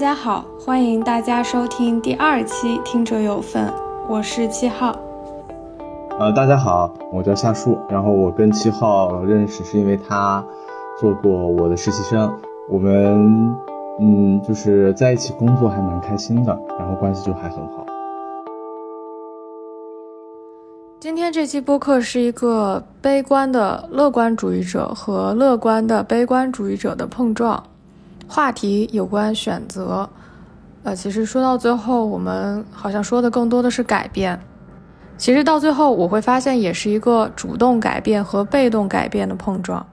家好，欢迎大家收听第二期《听者有份》，我是七号。呃，大家好，我叫夏树，然后我跟七号认识是因为他做过我的实习生，我们嗯就是在一起工作还蛮开心的，然后关系就还很好。今天这期播客是一个悲观的乐观主义者和乐观的悲观主义者的碰撞。话题有关选择，呃，其实说到最后，我们好像说的更多的是改变。其实到最后，我会发现也是一个主动改变和被动改变的碰撞。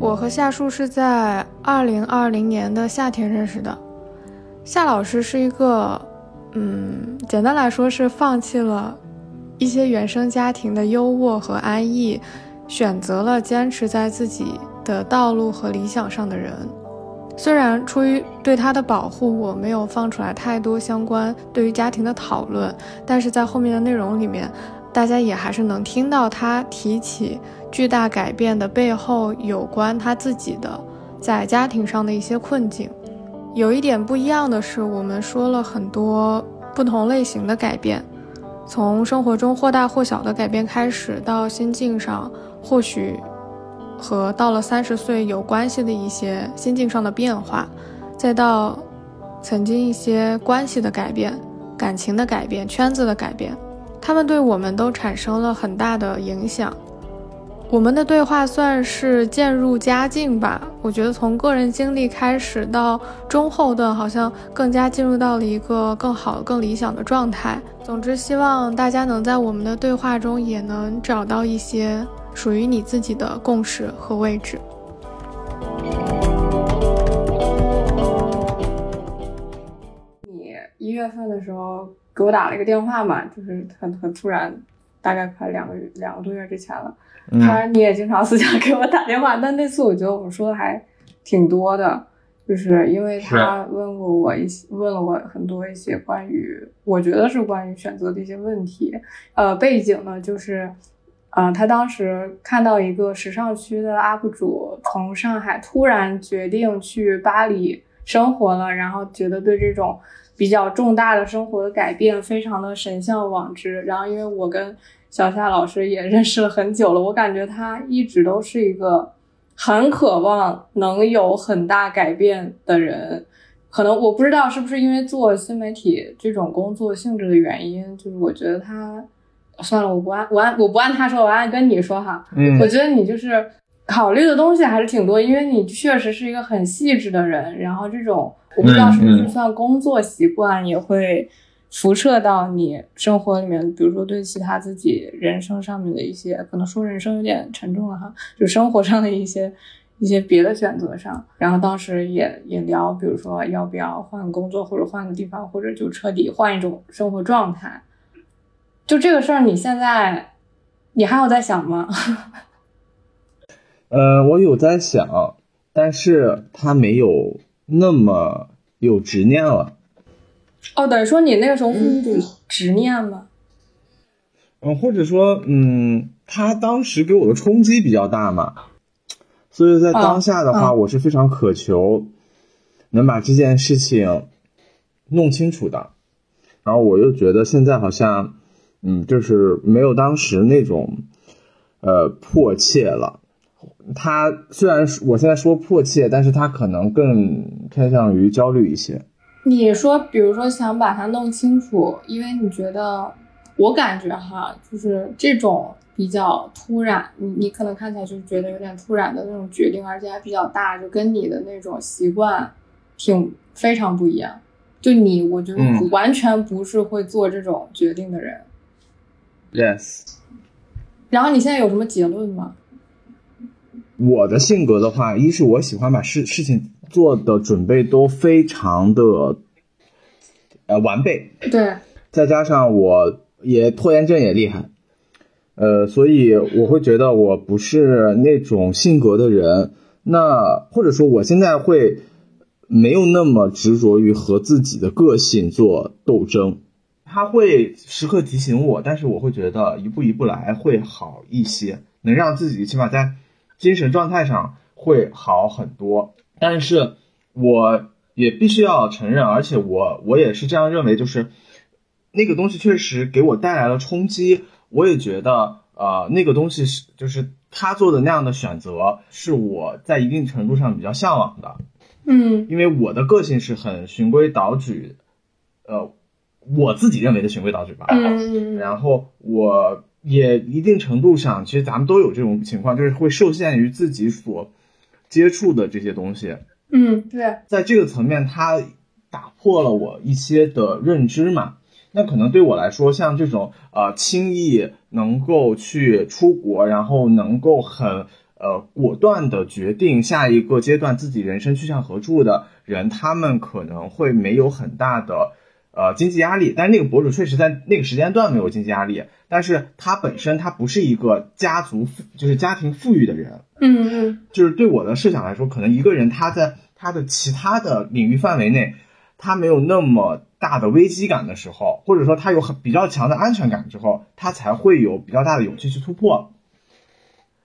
我和夏树是在二零二零年的夏天认识的。夏老师是一个，嗯，简单来说是放弃了。一些原生家庭的优渥和安逸，选择了坚持在自己的道路和理想上的人。虽然出于对他的保护，我没有放出来太多相关对于家庭的讨论，但是在后面的内容里面，大家也还是能听到他提起巨大改变的背后有关他自己的在家庭上的一些困境。有一点不一样的是，我们说了很多不同类型的改变。从生活中或大或小的改变开始，到心境上，或许和到了三十岁有关系的一些心境上的变化，再到曾经一些关系的改变、感情的改变、圈子的改变，他们对我们都产生了很大的影响。我们的对话算是渐入佳境吧。我觉得从个人经历开始到中后段，好像更加进入到了一个更好、更理想的状态。总之，希望大家能在我们的对话中也能找到一些属于你自己的共识和位置。你一月份的时候给我打了一个电话嘛，就是很很突然，大概快两个月、两个多月之前了。当然，你也经常私下给我打电话，但那次我觉得我们说的还挺多的，就是因为他问过我一些，问了我很多一些关于，我觉得是关于选择的一些问题。呃，背景呢，就是，呃，他当时看到一个时尚区的 UP 主从上海突然决定去巴黎生活了，然后觉得对这种比较重大的生活的改变非常的神向往之。然后，因为我跟小夏老师也认识了很久了，我感觉他一直都是一个很渴望能有很大改变的人。可能我不知道是不是因为做新媒体这种工作性质的原因，就是我觉得他算了，我不按我按我不按他说，我按跟你说哈。嗯，我觉得你就是考虑的东西还是挺多，因为你确实是一个很细致的人。然后这种我不知道是不是算工作习惯也会。辐射到你生活里面，比如说对其他自己人生上面的一些，可能说人生有点沉重了哈，就生活上的一些一些别的选择上。然后当时也也聊，比如说要不要换工作，或者换个地方，或者就彻底换一种生活状态。就这个事儿，你现在你还有在想吗？呃，我有在想，但是他没有那么有执念了。哦，等于说你那个时候会一种执念吧？嗯，或者说，嗯，他当时给我的冲击比较大嘛，所以在当下的话，我是非常渴求能把这件事情弄清楚的。然后我又觉得现在好像，嗯，就是没有当时那种呃迫切了。他虽然我现在说迫切，但是他可能更偏向于焦虑一些。你说，比如说想把它弄清楚，因为你觉得，我感觉哈，就是这种比较突然，你你可能看起来就觉得有点突然的那种决定，而且还比较大，就跟你的那种习惯挺非常不一样。就你，我觉得完全不是会做这种决定的人。Yes。然后你现在有什么结论吗？我的性格的话，一是我喜欢把事事情。做的准备都非常的呃完备，对，再加上我也拖延症也厉害，呃，所以我会觉得我不是那种性格的人，那或者说我现在会没有那么执着于和自己的个性做斗争，他会时刻提醒我，但是我会觉得一步一步来会好一些，能让自己起码在精神状态上会好很多。但是我也必须要承认，而且我我也是这样认为，就是那个东西确实给我带来了冲击。我也觉得，呃，那个东西是就是他做的那样的选择，是我在一定程度上比较向往的。嗯，因为我的个性是很循规蹈矩，呃，我自己认为的循规蹈矩吧。嗯，然后我也一定程度上，其实咱们都有这种情况，就是会受限于自己所接触的这些东西。嗯，对，在这个层面，它打破了我一些的认知嘛。那可能对我来说，像这种呃轻易能够去出国，然后能够很呃果断的决定下一个阶段自己人生去向何处的人，他们可能会没有很大的呃经济压力。但是那个博主确实在那个时间段没有经济压力，但是他本身他不是一个家族富，就是家庭富裕的人。嗯嗯，就是对我的设想来说，可能一个人他在他的其他的领域范围内，他没有那么。大的危机感的时候，或者说他有很比较强的安全感之后，他才会有比较大的勇气去突破。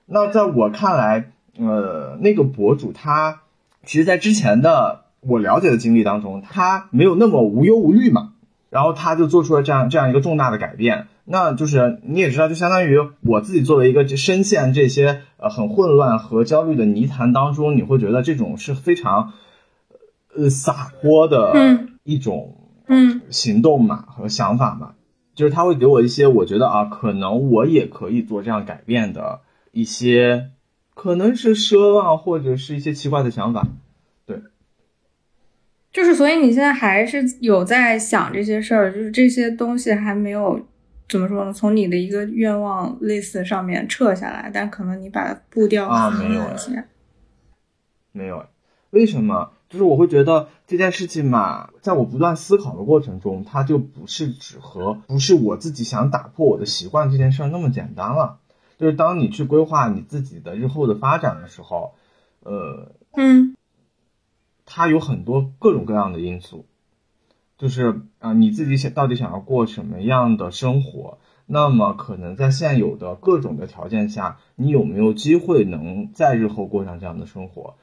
那在我看来，呃，那个博主他其实，在之前的我了解的经历当中，他没有那么无忧无虑嘛，然后他就做出了这样这样一个重大的改变。那就是你也知道，就相当于我自己作为一个深陷这些呃很混乱和焦虑的泥潭当中，你会觉得这种是非常呃洒脱的一种。嗯，行动嘛和想法嘛，就是他会给我一些我觉得啊，可能我也可以做这样改变的一些，可能是奢望或者是一些奇怪的想法。对，就是所以你现在还是有在想这些事儿，就是这些东西还没有怎么说呢？从你的一个愿望 list 上面撤下来，但可能你把步调啊没有没有，为什么？就是我会觉得这件事情嘛，在我不断思考的过程中，它就不是只和不是我自己想打破我的习惯这件事儿那么简单了。就是当你去规划你自己的日后的发展的时候，呃，嗯，它有很多各种各样的因素。就是啊，你自己想到底想要过什么样的生活？那么可能在现有的各种的条件下，你有没有机会能在日后过上这样的生活？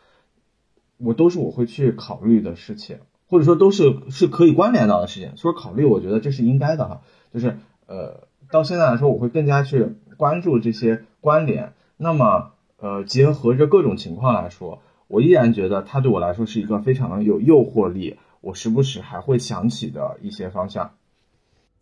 我都是我会去考虑的事情，或者说都是是可以关联到的事情。所以考虑，我觉得这是应该的哈。就是呃，到现在来说，我会更加去关注这些关联。那么呃，结合着各种情况来说，我依然觉得它对我来说是一个非常有诱惑力，我时不时还会想起的一些方向。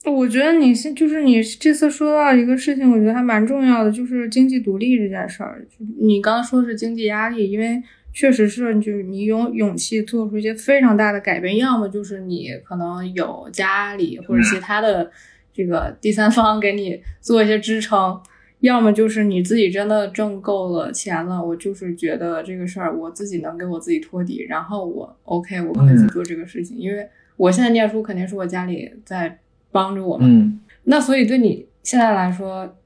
我觉得你是就是你这次说到一个事情，我觉得还蛮重要的，就是经济独立这件事儿。你刚刚说是经济压力，因为。确实是，就是你有勇气做出一些非常大的改变，要么就是你可能有家里或者其他的这个第三方给你做一些支撑，要么就是你自己真的挣够了钱了，我就是觉得这个事儿我自己能给我自己托底，然后我 OK，我可以去做这个事情，因为我现在念书肯定是我家里在帮着我嘛。嗯。那所以对你现在来说，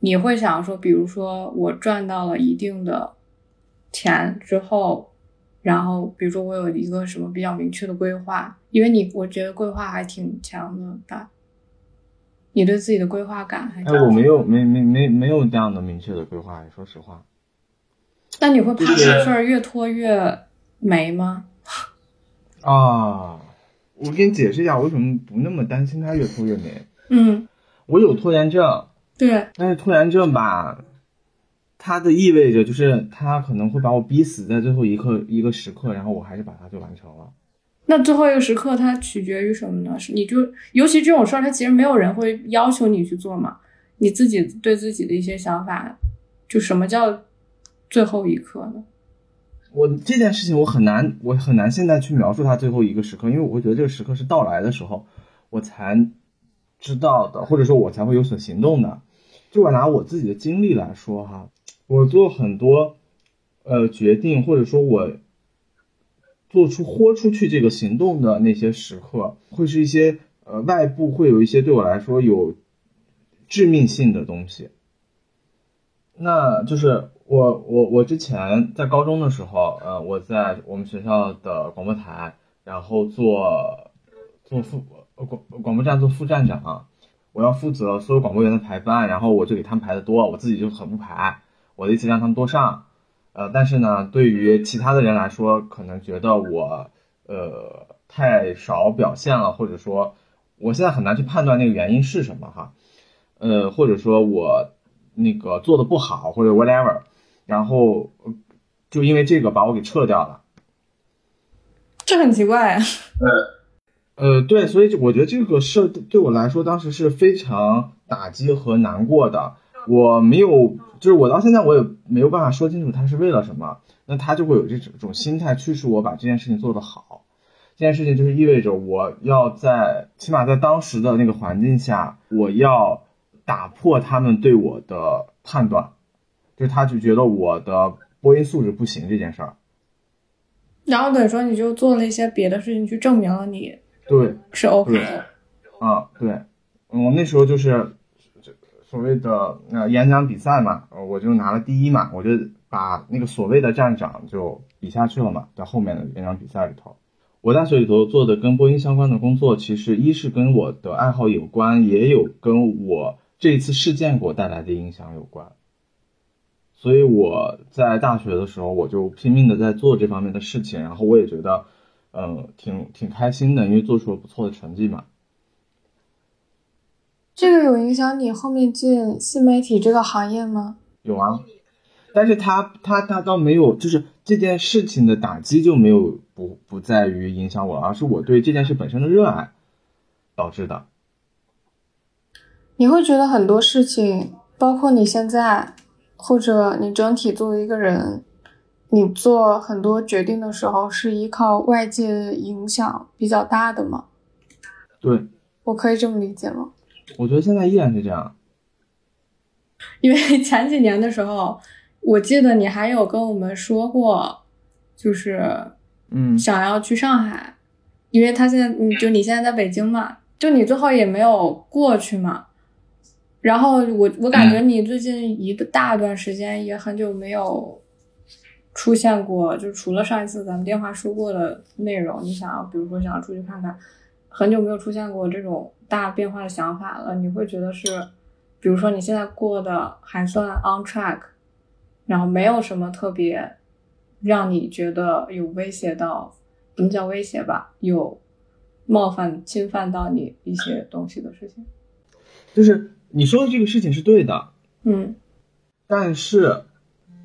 你会想说，比如说我赚到了一定的。钱之后，然后比如说我有一个什么比较明确的规划，因为你我觉得规划还挺强的吧，你对自己的规划感还……哎，我没有，没没没没有这样的明确的规划，说实话。那你会怕这事儿越拖越没吗？啊，我给你解释一下，我为什么不那么担心它越拖越没。嗯，我有拖延症。对。但是拖延症吧。它的意味着就是它可能会把我逼死在最后一刻一个时刻，然后我还是把它就完成了。那最后一个时刻它取决于什么呢？是你就尤其这种事儿，它其实没有人会要求你去做嘛。你自己对自己的一些想法，就什么叫最后一刻呢？我这件事情我很难，我很难现在去描述它最后一个时刻，因为我会觉得这个时刻是到来的时候我才知道的，或者说我才会有所行动的。就我拿我自己的经历来说哈。我做很多，呃，决定或者说我做出豁出去这个行动的那些时刻，会是一些呃外部会有一些对我来说有致命性的东西。那就是我我我之前在高中的时候，呃，我在我们学校的广播台，然后做做副广广播站做副站长，我要负责所有广播员的排班，然后我就给他们排的多，我自己就很不排。我的意思让他们多上，呃，但是呢，对于其他的人来说，可能觉得我呃太少表现了，或者说我现在很难去判断那个原因是什么哈，呃，或者说我那个做的不好或者 whatever，然后就因为这个把我给撤掉了，这很奇怪。呃，呃对，所以我觉得这个事儿对我来说当时是非常打击和难过的。我没有，就是我到现在我也没有办法说清楚他是为了什么。那他就会有这种心态驱使我把这件事情做得好。这件事情就是意味着我要在起码在当时的那个环境下，我要打破他们对我的判断，就是他就觉得我的播音素质不行这件事儿。然后等于说你就做了一些别的事情去证明了你。对，是 OK 的。啊，对，我那时候就是所谓的呃演讲比赛嘛，我就拿了第一嘛，我就把那个所谓的站长就比下去了嘛，在后面的演讲比赛里头，我大学里头做的跟播音相关的工作，其实一是跟我的爱好有关，也有跟我这一次事件给我带来的影响有关，所以我在大学的时候，我就拼命的在做这方面的事情，然后我也觉得。嗯，挺挺开心的，因为做出了不错的成绩嘛。这个有影响你后面进新媒体这个行业吗？有啊，但是他他他倒没有，就是这件事情的打击就没有不不在于影响我，而是我对这件事本身的热爱导致的。你会觉得很多事情，包括你现在，或者你整体作为一个人。你做很多决定的时候是依靠外界影响比较大的吗？对，我可以这么理解吗？我觉得现在依然是这样，因为前几年的时候，我记得你还有跟我们说过，就是嗯，想要去上海，因为他现在你就你现在在北京嘛，就你最后也没有过去嘛。然后我我感觉你最近一大段时间也很久没有。出现过，就除了上一次咱们电话说过的内容，你想要，比如说想要出去看看，很久没有出现过这种大变化的想法了。你会觉得是，比如说你现在过的还算 on track，然后没有什么特别让你觉得有威胁到，不能叫威胁吧，有冒犯、侵犯到你一些东西的事情。就是你说的这个事情是对的，嗯，但是。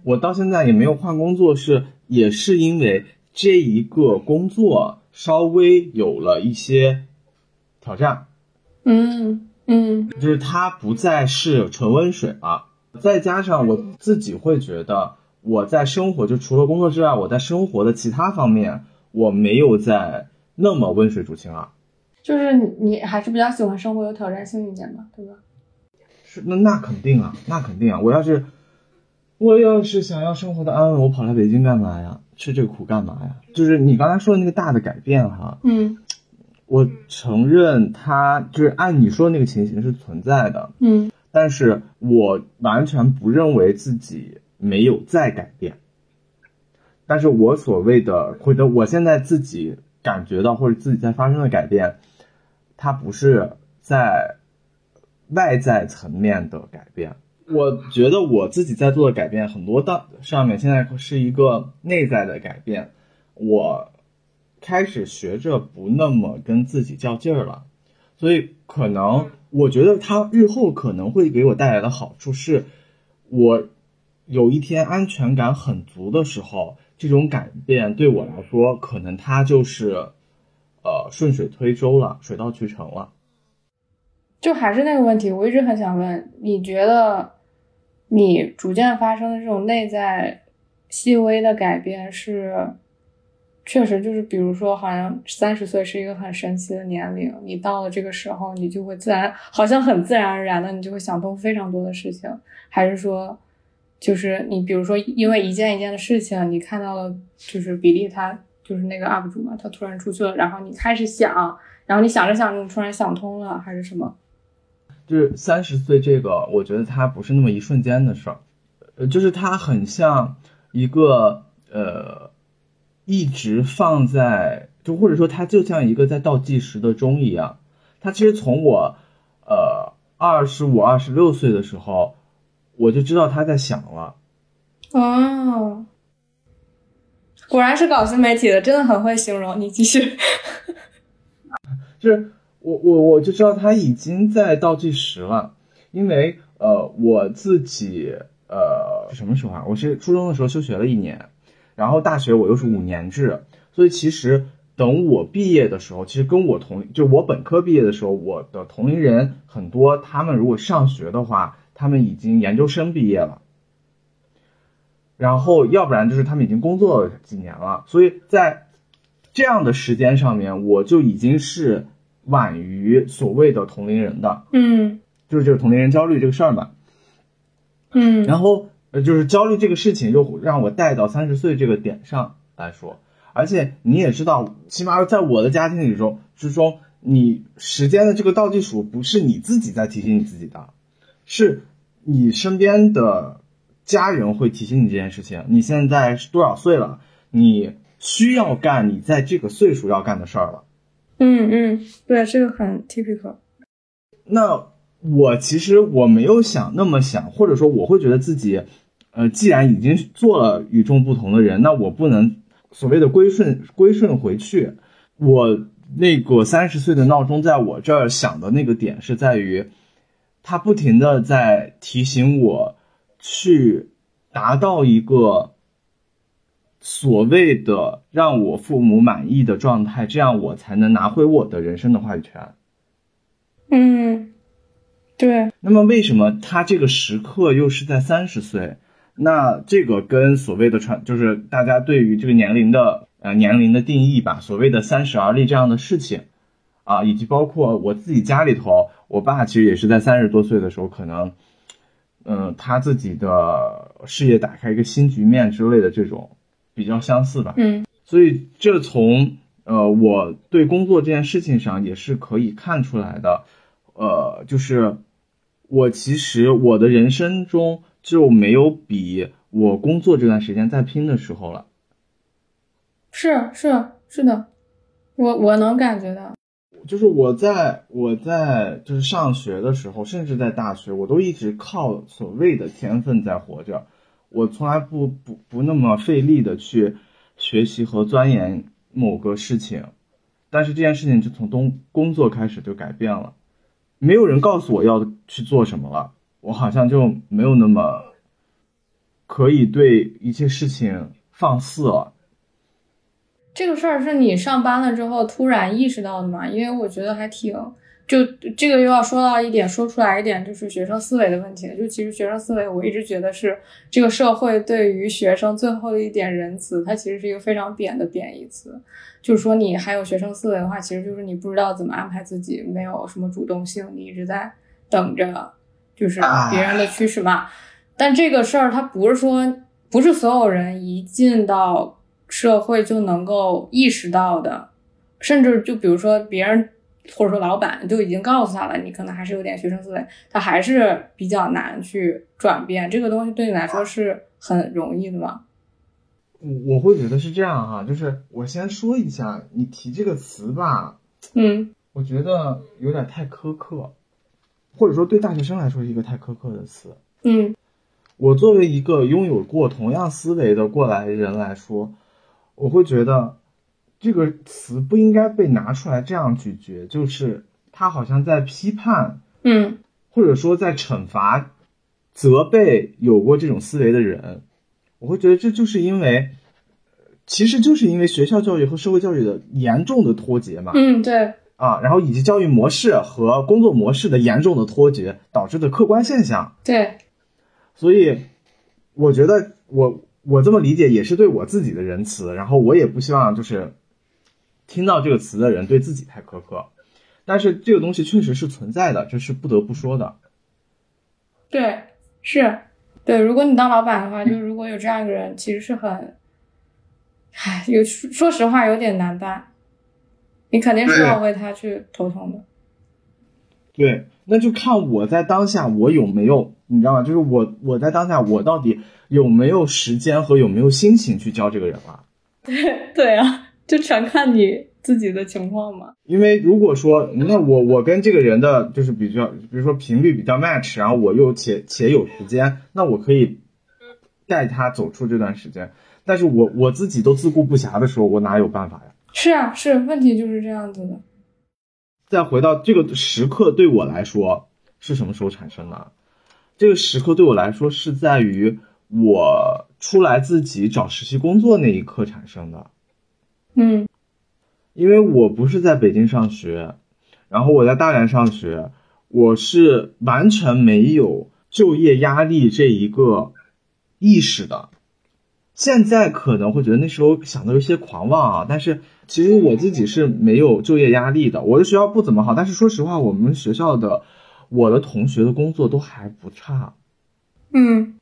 我到现在也没有换工作，是也是因为这一个工作稍微有了一些挑战，嗯嗯，就是它不再是纯温水了，再加上我自己会觉得我在生活就除了工作之外，我在生活的其他方面我没有在那么温水煮青蛙，就是你还是比较喜欢生活有挑战性一点的，对吧？是那那肯定啊，那肯定啊，我要是。我要是想要生活的安稳，我跑来北京干嘛呀？吃这个苦干嘛呀？就是你刚才说的那个大的改变哈，嗯，我承认它就是按你说的那个情形是存在的，嗯，但是我完全不认为自己没有在改变，但是我所谓的或者我现在自己感觉到或者自己在发生的改变，它不是在外在层面的改变。我觉得我自己在做的改变很多，到上面现在是一个内在的改变。我开始学着不那么跟自己较劲儿了，所以可能我觉得他日后可能会给我带来的好处是，我有一天安全感很足的时候，这种改变对我来说，可能它就是呃顺水推舟了，水到渠成了。就还是那个问题，我一直很想问，你觉得？你逐渐发生的这种内在细微的改变是，确实就是，比如说，好像三十岁是一个很神奇的年龄，你到了这个时候，你就会自然，好像很自然而然的，你就会想通非常多的事情，还是说，就是你比如说，因为一件一件的事情，你看到了，就是比利他就是那个 UP 主嘛，他突然出去了，然后你开始想，然后你想着想着，你突然想通了，还是什么？就是三十岁这个，我觉得它不是那么一瞬间的事儿，呃，就是它很像一个呃，一直放在，就或者说它就像一个在倒计时的钟一样。它其实从我呃二十五、二十六岁的时候，我就知道它在响了。哦，果然是搞新媒体的，真的很会形容。你继续。就是我我我就知道它已经在倒计时了，因为呃我自己呃什么时候啊？我是初中的时候休学了一年，然后大学我又是五年制，所以其实等我毕业的时候，其实跟我同就我本科毕业的时候，我的同龄人很多，他们如果上学的话，他们已经研究生毕业了。然后，要不然就是他们已经工作了几年了，所以在这样的时间上面，我就已经是晚于所谓的同龄人的，嗯，就是这个同龄人焦虑这个事儿嘛，嗯，然后呃，就是焦虑这个事情又让我带到三十岁这个点上来说，而且你也知道，起码在我的家庭里中之中，你时间的这个倒计数不是你自己在提醒你自己的，是你身边的。家人会提醒你这件事情。你现在是多少岁了？你需要干你在这个岁数要干的事儿了。嗯嗯，对，这个很 typical。那我其实我没有想那么想，或者说我会觉得自己，呃，既然已经做了与众不同的人，那我不能所谓的归顺归顺回去。我那个三十岁的闹钟在我这儿响的那个点是在于，它不停的在提醒我。去达到一个所谓的让我父母满意的状态，这样我才能拿回我的人生的话语权。嗯，对。那么为什么他这个时刻又是在三十岁？那这个跟所谓的传，就是大家对于这个年龄的呃年龄的定义吧，所谓的三十而立这样的事情啊，以及包括我自己家里头，我爸其实也是在三十多岁的时候可能。嗯，他自己的事业打开一个新局面之类的这种比较相似吧。嗯，所以这从呃我对工作这件事情上也是可以看出来的。呃，就是我其实我的人生中就没有比我工作这段时间再拼的时候了。是是是的，我我能感觉到。就是我在我在就是上学的时候，甚至在大学，我都一直靠所谓的天分在活着。我从来不不不那么费力的去学习和钻研某个事情，但是这件事情就从东工作开始就改变了。没有人告诉我要去做什么了，我好像就没有那么可以对一切事情放肆了。这个事儿是你上班了之后突然意识到的吗？因为我觉得还挺，就这个又要说到一点，说出来一点就是学生思维的问题。就其实学生思维，我一直觉得是这个社会对于学生最后的一点仁慈，它其实是一个非常贬的贬义词。就是说你还有学生思维的话，其实就是你不知道怎么安排自己，没有什么主动性，你一直在等着，就是别人的驱使嘛。但这个事儿它不是说不是所有人一进到。社会就能够意识到的，甚至就比如说别人或者说老板就已经告诉他了，你可能还是有点学生思维，他还是比较难去转变这个东西。对你来说是很容易的吗？我我会觉得是这样哈，就是我先说一下，你提这个词吧，嗯，我觉得有点太苛刻，或者说对大学生来说是一个太苛刻的词。嗯，我作为一个拥有过同样思维的过来人来说。我会觉得这个词不应该被拿出来这样咀嚼，就是他好像在批判，嗯，或者说在惩罚、责备有过这种思维的人。我会觉得这就是因为，其实就是因为学校教育和社会教育的严重的脱节嘛。嗯，对。啊，然后以及教育模式和工作模式的严重的脱节导致的客观现象。对。所以，我觉得我。我这么理解也是对我自己的仁慈，然后我也不希望就是听到这个词的人对自己太苛刻，但是这个东西确实是存在的，这是不得不说的。对，是，对。如果你当老板的话，就如果有这样一个人，其实是很，唉，有说实话有点难办，你肯定是要为他去头疼的。对，那就看我在当下我有没有，你知道吗？就是我我在当下我到底。有没有时间和有没有心情去教这个人了？对对啊，就全看你自己的情况嘛。因为如果说那我我跟这个人的就是比较，比如说频率比较 match，然后我又且且有时间，那我可以带他走出这段时间。但是我我自己都自顾不暇的时候，我哪有办法呀？是啊，是问题就是这样子的。再回到这个时刻，对我来说是什么时候产生的？这个时刻对我来说是在于我出来自己找实习工作那一刻产生的。嗯，因为我不是在北京上学，然后我在大连上学，我是完全没有就业压力这一个意识的。现在可能会觉得那时候想的有些狂妄啊，但是其实我自己是没有就业压力的。我的学校不怎么好，但是说实话，我们学校的我的同学的工作都还不差。嗯，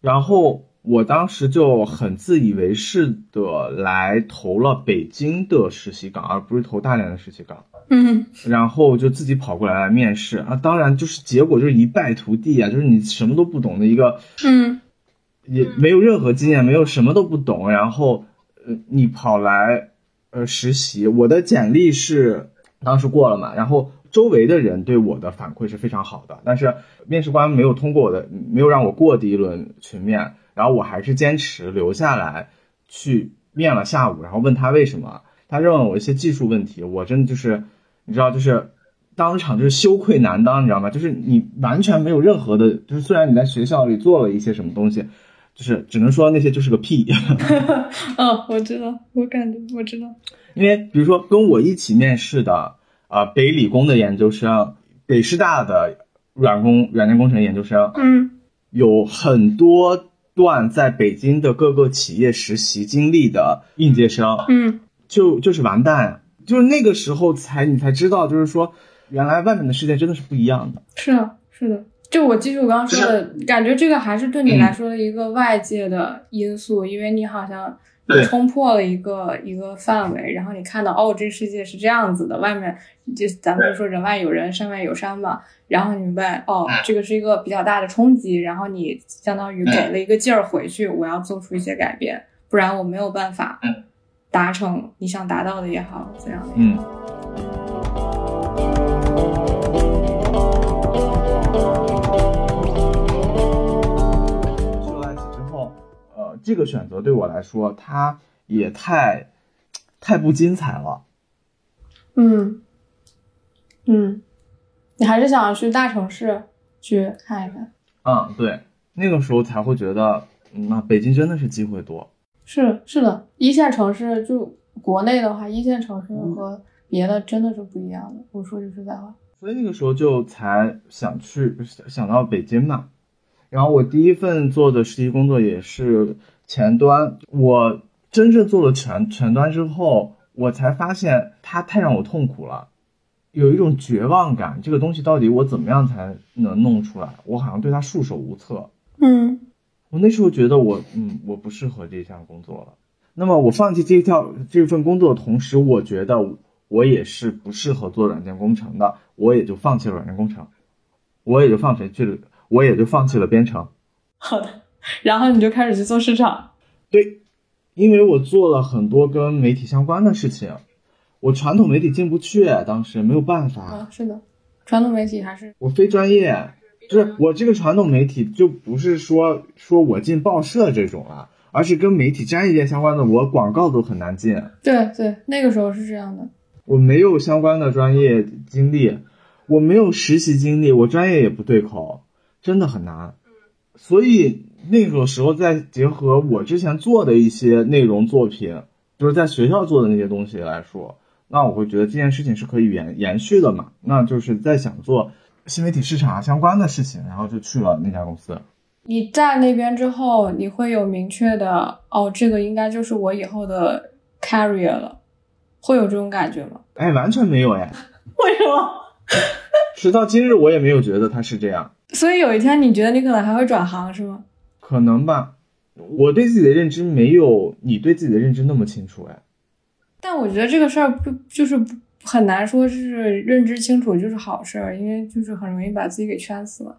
然后我当时就很自以为是的来投了北京的实习岗，而不是投大连的实习岗。嗯，然后就自己跑过来来面试啊，当然就是结果就是一败涂地啊，就是你什么都不懂的一个，嗯。也没有任何经验，没有什么都不懂，然后，呃，你跑来，呃，实习，我的简历是当时过了嘛，然后周围的人对我的反馈是非常好的，但是面试官没有通过我的，没有让我过第一轮群面，然后我还是坚持留下来去面了下午，然后问他为什么，他认为我一些技术问题，我真的就是，你知道，就是当场就是羞愧难当，你知道吗？就是你完全没有任何的，就是虽然你在学校里做了一些什么东西。就是只能说那些就是个屁。哦，我知道，我感觉我知道。因为比如说跟我一起面试的啊，北理工的研究生，北师大的软工软件工程研究生，嗯，有很多段在北京的各个企业实习经历的应届生，嗯，就就是完蛋，就是那个时候才你才知道，就是说原来外面的世界真的是不一样的。是啊，是的。就我记住我刚刚说的感觉，这个还是对你来说的一个外界的因素，因为你好像冲破了一个一个范围，然后你看到哦，这世界是这样子的，外面就咱们说人外有人，山外有山嘛，然后你明白哦，这个是一个比较大的冲击，然后你相当于给了一个劲儿回去，我要做出一些改变，不然我没有办法达成你想达到的也好，怎样的嗯。这个选择对我来说，它也太，太不精彩了。嗯，嗯，你还是想去大城市去看一看。嗯，对，那个时候才会觉得，那北京真的是机会多。是是的，一线城市就国内的话，一线城市和别的真的是不一样的。我说句实在话。所以那个时候就才想去想到北京嘛。然后我第一份做的实习工作也是。前端，我真正做了全前端之后，我才发现它太让我痛苦了，有一种绝望感。这个东西到底我怎么样才能弄出来？我好像对它束手无策。嗯，我那时候觉得我，嗯，我不适合这项工作了。那么我放弃这条这份工作的同时，我觉得我也是不适合做软件工程的，我也就放弃了软件工程，我也就放弃去了，我也就放弃了编程。好的。然后你就开始去做市场，对，因为我做了很多跟媒体相关的事情，我传统媒体进不去，当时没有办法。啊，是的，传统媒体还是我非专业，就是我这个传统媒体就不是说说我进报社这种了，而是跟媒体专业相关的，我广告都很难进。对对，那个时候是这样的。我没有相关的专业经历，我没有实习经历，我专业也不对口，真的很难。所以那个时候再结合我之前做的一些内容作品，就是在学校做的那些东西来说，那我会觉得这件事情是可以延延续的嘛。那就是在想做新媒体市场相关的事情，然后就去了那家公司。你在那边之后，你会有明确的哦，这个应该就是我以后的 career 了，会有这种感觉吗？哎，完全没有哎。为什么？直到今日，我也没有觉得他是这样。所以有一天，你觉得你可能还会转行，是吗？可能吧。我对自己的认知没有你对自己的认知那么清楚哎。但我觉得这个事儿不就是很难说是认知清楚就是好事儿，因为就是很容易把自己给圈死了。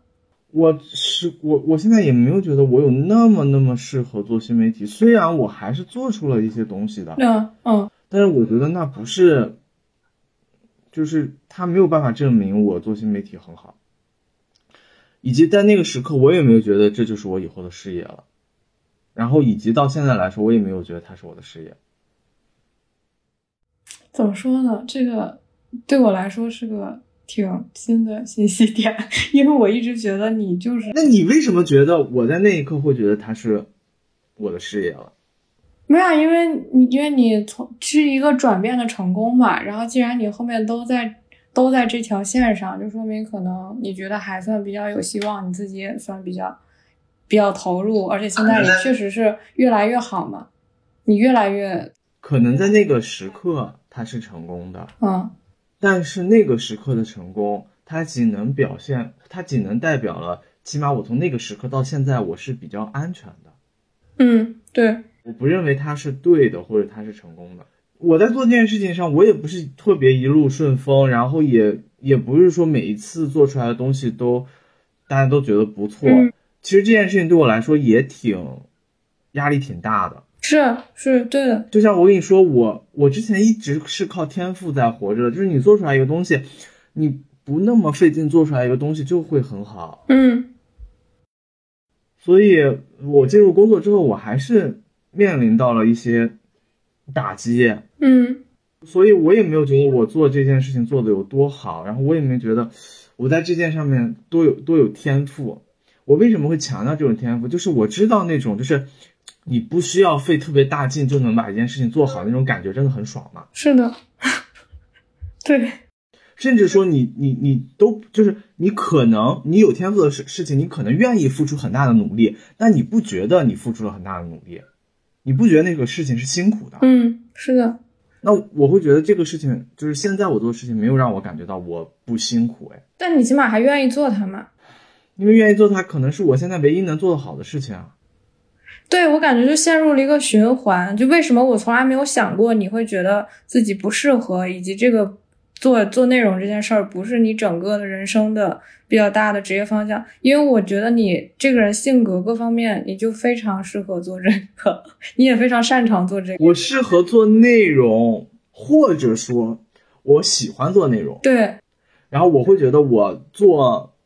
我是我，我现在也没有觉得我有那么那么适合做新媒体，虽然我还是做出了一些东西的。嗯嗯。但是我觉得那不是，就是他没有办法证明我做新媒体很好。以及在那个时刻，我也没有觉得这就是我以后的事业了。然后以及到现在来说，我也没有觉得它是我的事业。怎么说呢？这个对我来说是个挺新的信息点，因为我一直觉得你就是……那你为什么觉得我在那一刻会觉得它是我的事业了？没有，因为你因为你从是一个转变的成功嘛，然后既然你后面都在都在这条线上，就说明可能你觉得还算比较有希望，你自己也算比较比较投入，而且现在也确实是越来越好嘛，你越来越可能在那个时刻。他是成功的，嗯，但是那个时刻的成功，它仅能表现，它仅能代表了，起码我从那个时刻到现在，我是比较安全的，嗯，对，我不认为它是对的，或者它是成功的。我在做这件事情上，我也不是特别一路顺风，然后也也不是说每一次做出来的东西都大家都觉得不错。其实这件事情对我来说也挺压力挺大的。是是对的，就像我跟你说，我我之前一直是靠天赋在活着的，就是你做出来一个东西，你不那么费劲做出来一个东西就会很好。嗯，所以我进入工作之后，我还是面临到了一些打击。嗯，所以我也没有觉得我做这件事情做的有多好，然后我也没觉得我在这件上面多有多有天赋。我为什么会强调这种天赋？就是我知道那种就是。你不需要费特别大劲就能把一件事情做好，那种感觉真的很爽嘛？是的，对。甚至说你你你都就是你可能你有天赋的事事情，你可能愿意付出很大的努力，但你不觉得你付出了很大的努力，你不觉得那个事情是辛苦的？嗯，是的。那我会觉得这个事情就是现在我做的事情没有让我感觉到我不辛苦哎。但你起码还愿意做它嘛？因为愿意做它，可能是我现在唯一能做得好的事情啊。对我感觉就陷入了一个循环，就为什么我从来没有想过你会觉得自己不适合，以及这个做做内容这件事儿不是你整个的人生的比较大的职业方向，因为我觉得你这个人性格各方面你就非常适合做这个，你也非常擅长做这个。我适合做内容，或者说我喜欢做内容。对，然后我会觉得我做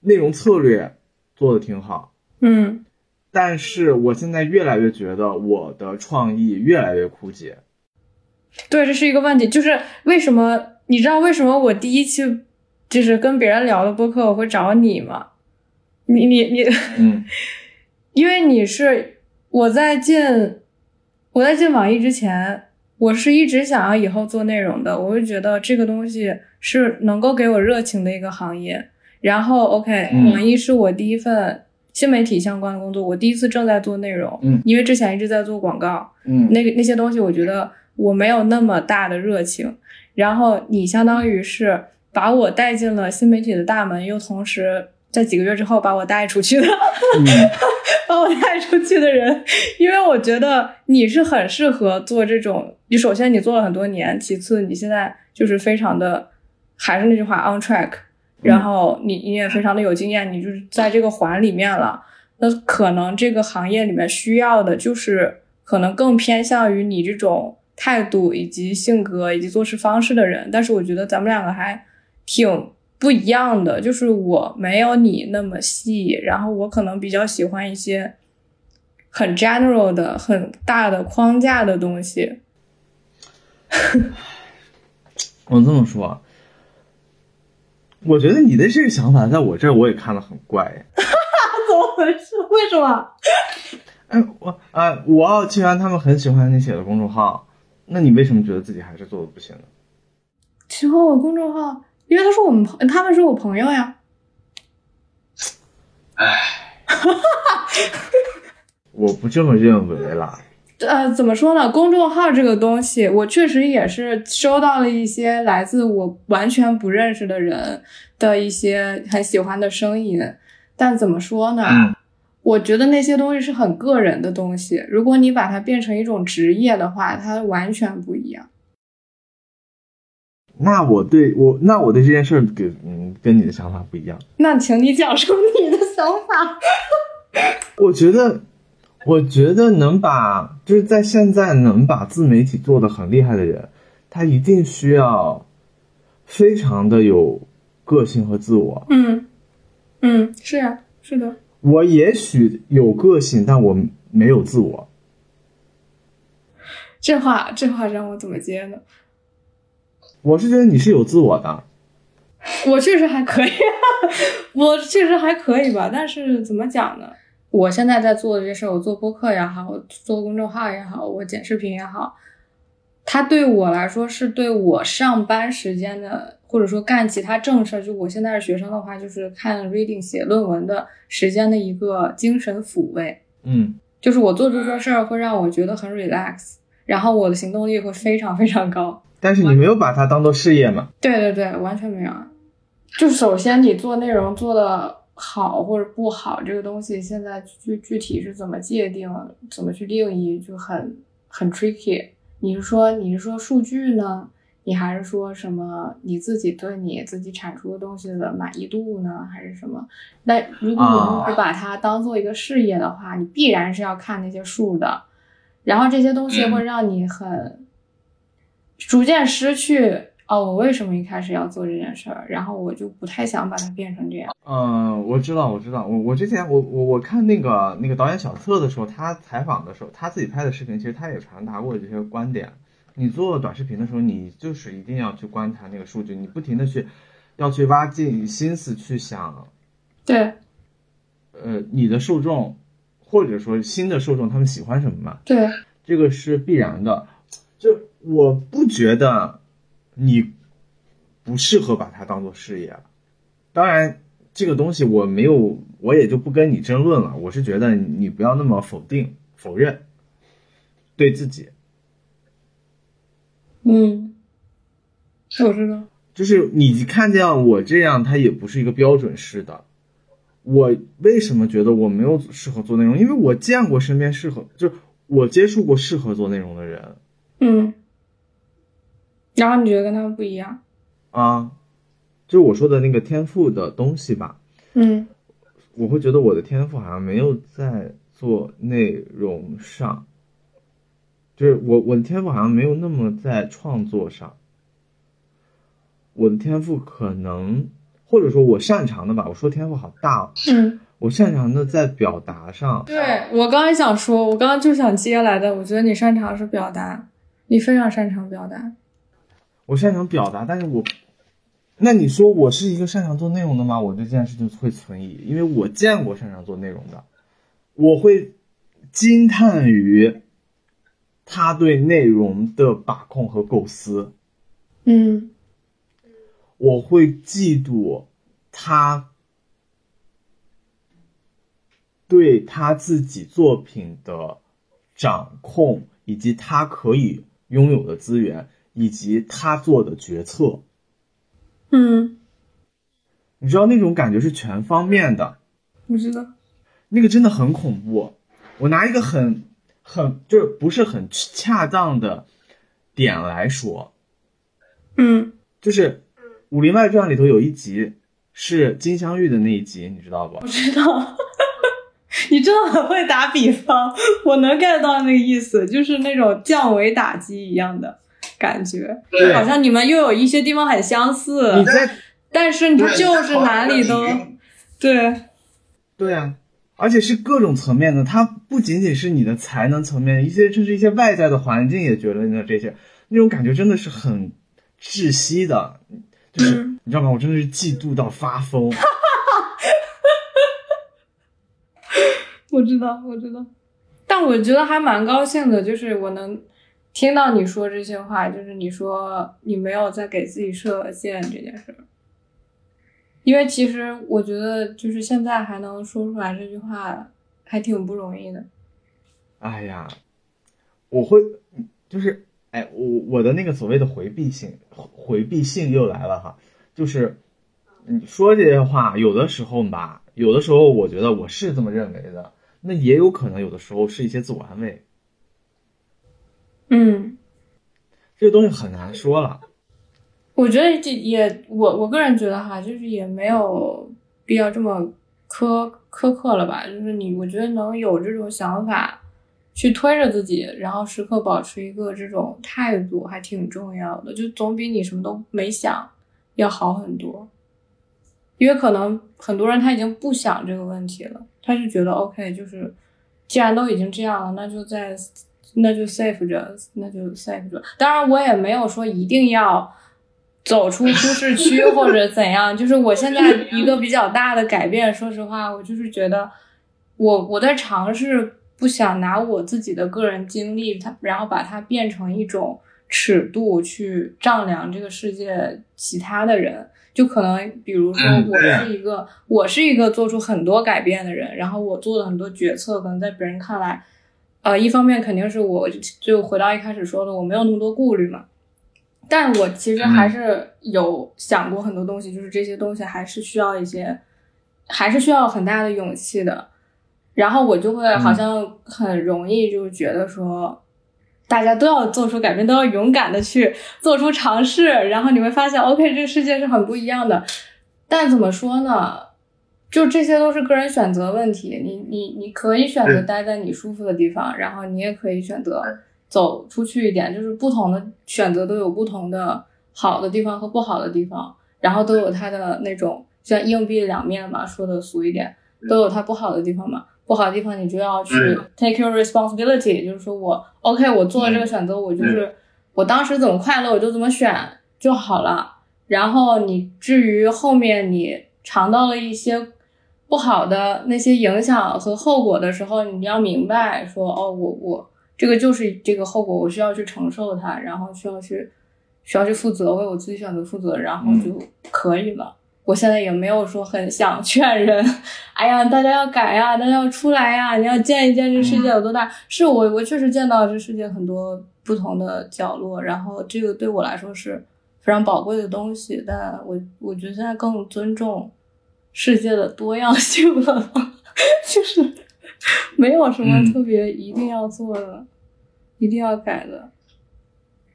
内容策略做的挺好。嗯。但是我现在越来越觉得我的创意越来越枯竭。对，这是一个问题，就是为什么？你知道为什么我第一期就是跟别人聊的播客我会找你吗？你你你，嗯，因为你是我在进我在进网易之前，我是一直想要以后做内容的，我会觉得这个东西是能够给我热情的一个行业。然后，OK，网易是我第一份。新媒体相关的工作，我第一次正在做内容，嗯，因为之前一直在做广告，嗯，那个那些东西，我觉得我没有那么大的热情。然后你相当于是把我带进了新媒体的大门，又同时在几个月之后把我带出去的，把我带出去的人，因为我觉得你是很适合做这种。你首先你做了很多年，其次你现在就是非常的，还是那句话，on track。然后你你也非常的有经验，你就是在这个环里面了。那可能这个行业里面需要的就是可能更偏向于你这种态度以及性格以及做事方式的人。但是我觉得咱们两个还挺不一样的，就是我没有你那么细，然后我可能比较喜欢一些很 general 的、很大的框架的东西。我这么说。我觉得你的这个想法，在我这儿我也看了很怪。怎么回事？为什么？哎，我啊，我奥既然他们很喜欢你写的公众号，那你为什么觉得自己还是做的不行呢？喜欢我公众号，因为他是我们朋，他们是我朋友呀。哎，我不这么认为啦。呃，怎么说呢？公众号这个东西，我确实也是收到了一些来自我完全不认识的人的一些很喜欢的声音。但怎么说呢？我觉得那些东西是很个人的东西。如果你把它变成一种职业的话，它完全不一样。那我对我，那我对这件事儿跟嗯跟你的想法不一样。那请你讲述你的想法。我觉得。我觉得能把就是在现在能把自媒体做的很厉害的人，他一定需要非常的有个性和自我。嗯嗯，是啊，是的。我也许有个性，但我没有自我。这话这话让我怎么接呢？我是觉得你是有自我的。我确实还可以，我确实还可以吧。但是怎么讲呢？我现在在做的这事儿，我做播客也好，我做公众号也好，我剪视频也好，它对我来说是对我上班时间的，或者说干其他正事儿，就我现在是学生的话，就是看 reading 写论文的时间的一个精神抚慰。嗯，就是我做这个事儿会让我觉得很 relax，然后我的行动力会非常非常高。但是你没有把它当做事业嘛？对对对，完全没有。就首先你做内容做的好或者不好，这个东西现在具具体是怎么界定、怎么去定义，就很很 tricky。你是说你是说数据呢？你还是说什么你自己对你自己产出的东西的满意度呢？还是什么？那如果你不把它当做一个事业的话，你必然是要看那些数的，然后这些东西会让你很。逐渐失去哦，我为什么一开始要做这件事儿？然后我就不太想把它变成这样。嗯，我知道，我知道，我我之前我我我看那个那个导演小册的时候，他采访的时候，他自己拍的视频，其实他也传达过这些观点。你做短视频的时候，你就是一定要去观察那个数据，你不停的去要去挖尽心思去想，对，呃，你的受众或者说新的受众他们喜欢什么嘛？对，这个是必然的。就我不觉得你不适合把它当做事业，当然这个东西我没有，我也就不跟你争论了。我是觉得你不要那么否定、否认对自己。嗯，我知道，就是你看见我这样，他也不是一个标准式的。我为什么觉得我没有适合做内容？因为我见过身边适合，就是我接触过适合做内容的人。嗯，然后你觉得跟他们不一样啊？就是我说的那个天赋的东西吧。嗯，我会觉得我的天赋好像没有在做内容上，就是我我的天赋好像没有那么在创作上。我的天赋可能，或者说我擅长的吧。我说天赋好大。嗯，我擅长的在表达上。对我刚才想说，我刚刚就想接来的。我觉得你擅长是表达。你非常擅长表达，我擅长表达，但是我，那你说我是一个擅长做内容的吗？我对这件事情会存疑，因为我见过擅长做内容的，我会惊叹于他对内容的把控和构思，嗯，我会嫉妒他对他自己作品的掌控，以及他可以。拥有的资源以及他做的决策，嗯，你知道那种感觉是全方面的。我知道，那个真的很恐怖。我拿一个很很就是不是很恰当的点来说，嗯，就是《武林外传》里头有一集是金镶玉的那一集，你知道不？我知道。你真的很会打比方，我能 get 到那个意思，就是那种降维打击一样的感觉，就好像你们又有一些地方很相似。你在，但是你就是哪里都，对，对啊，而且是各种层面的，它不仅仅是你的才能层面，一些甚至一些外在的环境也觉得那这些那种感觉真的是很窒息的，就是你知道吗？我真的是嫉妒到发疯。我知道，我知道，但我觉得还蛮高兴的，就是我能听到你说这些话，就是你说你没有在给自己设限这件事，因为其实我觉得就是现在还能说出来这句话，还挺不容易的。哎呀，我会就是哎，我我的那个所谓的回避性，回避性又来了哈，就是你说这些话，有的时候吧，有的时候我觉得我是这么认为的。那也有可能，有的时候是一些自我安慰。嗯，这个东西很难说了。我觉得这也，我我个人觉得哈，就是也没有必要这么苛苛刻了吧。就是你，我觉得能有这种想法去推着自己，然后时刻保持一个这种态度，还挺重要的。就总比你什么都没想要好很多。因为可能很多人他已经不想这个问题了。他就觉得 OK，就是既然都已经这样了，那就在那就 safe 着，那就 safe 着。当然，我也没有说一定要走出舒适区或者怎样。就是我现在一个比较大的改变，说实话，我就是觉得我我在尝试，不想拿我自己的个人经历，它然后把它变成一种尺度去丈量这个世界其他的人。就可能，比如说，我是一个，我是一个做出很多改变的人，然后我做的很多决策，可能在别人看来，呃，一方面肯定是我就回到一开始说的，我没有那么多顾虑嘛，但我其实还是有想过很多东西，就是这些东西还是需要一些，还是需要很大的勇气的，然后我就会好像很容易就觉得说。大家都要做出改变，都要勇敢的去做出尝试，然后你会发现，OK，这个世界是很不一样的。但怎么说呢？就这些都是个人选择问题。你你你可以选择待在你舒服的地方，然后你也可以选择走出去一点。就是不同的选择都有不同的好的地方和不好的地方，然后都有它的那种像硬币两面嘛，说的俗一点，都有它不好的地方嘛。不好的地方，你就要去 take your responsibility，就是说我 OK，我做了这个选择，我就是我当时怎么快乐，我就怎么选就好了。然后你至于后面你尝到了一些不好的那些影响和后果的时候，你要明白说哦，我我这个就是这个后果，我需要去承受它，然后需要去需要去负责，为我自己选择负责，然后就可以了。我现在也没有说很想劝人，哎呀，大家要改呀，大家要出来呀，你要见一见这世界有多大。是我，我确实见到这世界很多不同的角落，然后这个对我来说是非常宝贵的东西。但我我觉得现在更尊重世界的多样性了，就是 没有什么特别一定要做的，一定要改的。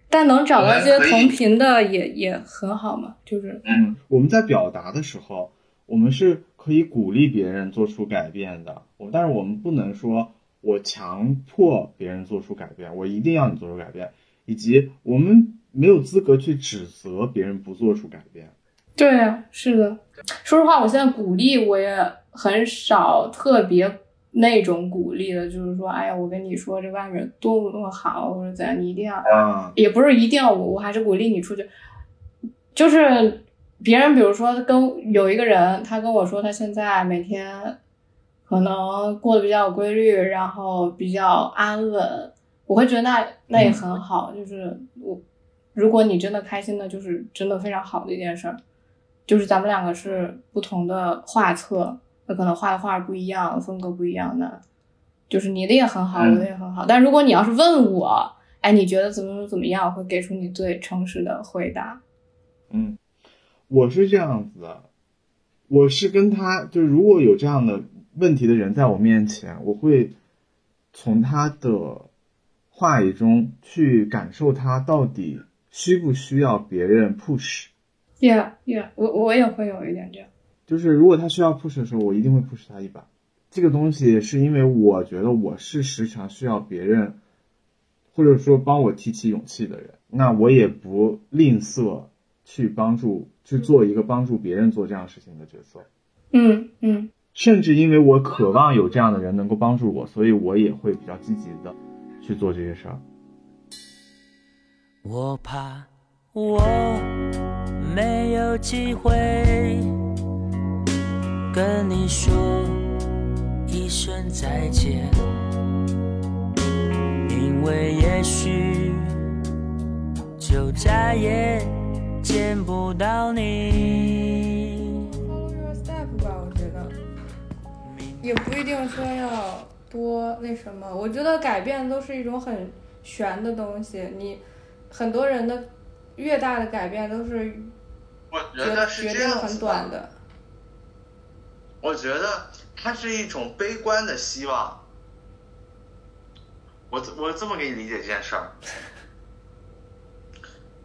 但能找到一些同频的也也很好嘛，就是嗯，我们在表达的时候，我们是可以鼓励别人做出改变的，我但是我们不能说我强迫别人做出改变，我一定要你做出改变，以及我们没有资格去指责别人不做出改变。对呀，是的，说实话，我现在鼓励我也很少特别。那种鼓励的，就是说，哎呀，我跟你说，这外面多么多么好，或者怎样，你一定要，也不是一定要，我我还是鼓励你出去。就是别人，比如说跟有一个人，他跟我说，他现在每天可能过得比较有规律，然后比较安稳，我会觉得那那也很好。就是我，如果你真的开心的，就是真的非常好的一件事儿。就是咱们两个是不同的画册。那可能画的画不一样，风格不一样的，就是你的也很好，我的也很好。但如果你要是问我，哎，你觉得怎么怎么怎么样，我会给出你最诚实的回答。嗯，我是这样子的，我是跟他，就是如果有这样的问题的人在我面前，我会从他的话语中去感受他到底需不需要别人 push。Yeah, yeah，我我也会有一点这样。就是如果他需要 push 的时候，我一定会 push 他一把。这个东西是因为我觉得我是时常需要别人，或者说帮我提起勇气的人，那我也不吝啬去帮助，去做一个帮助别人做这样事情的角色。嗯嗯。甚至因为我渴望有这样的人能够帮助我，所以我也会比较积极的去做这些事儿。我怕我没有机会。跟你说一声再见，因为也许就再也见不到你。Follow your step 吧，我觉得也不一定说要多那什么。我觉得改变都是一种很玄的东西。你很多人的越大的改变都是我觉得是决定很短的。我觉得它是一种悲观的希望。我我这么给你理解这件事儿。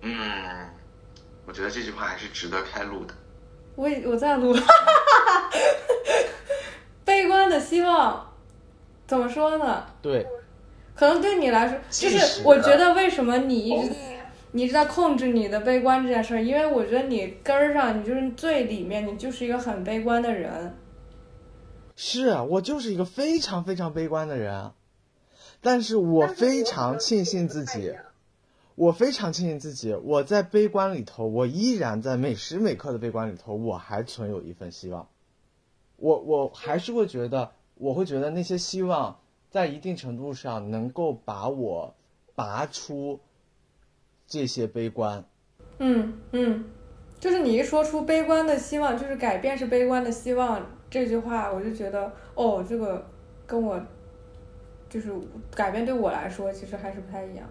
嗯，我觉得这句话还是值得开录的。我我在录。悲观的希望，怎么说呢？对。可能对你来说，就是我觉得为什么你一直你一直在控制你的悲观这件事儿？因为我觉得你根儿上，你就是最里面，你就是一个很悲观的人。是我就是一个非常非常悲观的人，但是我非常庆幸自己，我非常庆幸自己，我在悲观里头，我依然在每时每刻的悲观里头，我还存有一份希望。我我还是会觉得，我会觉得那些希望在一定程度上能够把我拔出这些悲观。嗯嗯，就是你一说出悲观的希望，就是改变是悲观的希望这句话，我就觉得哦，这个跟我就是改变对我来说其实还是不太一样。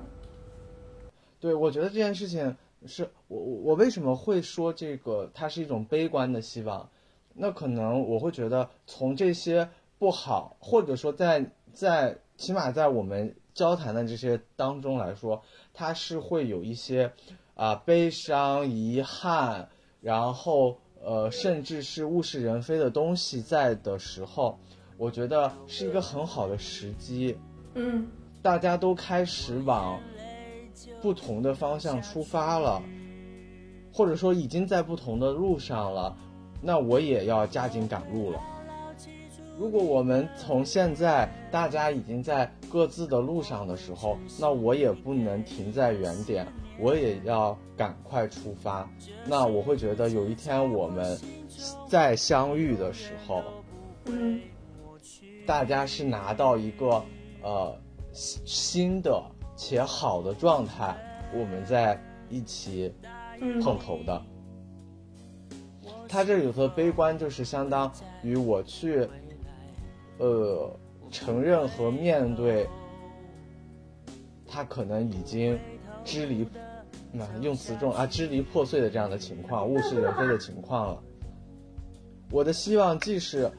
对，我觉得这件事情是我我我为什么会说这个，它是一种悲观的希望。那可能我会觉得，从这些不好，或者说在在起码在我们交谈的这些当中来说，它是会有一些啊悲伤、遗憾，然后呃甚至是物是人非的东西在的时候，我觉得是一个很好的时机。嗯，大家都开始往不同的方向出发了，或者说已经在不同的路上了。那我也要加紧赶路了。如果我们从现在大家已经在各自的路上的时候，那我也不能停在原点，我也要赶快出发。那我会觉得有一天我们再相遇的时候，嗯，大家是拿到一个呃新的且好的状态，我们在一起碰头的。他这里头的悲观，就是相当于我去，呃，承认和面对，他可能已经支离，那用词重啊，支离破碎的这样的情况，物是人非的情况了。我的希望既是，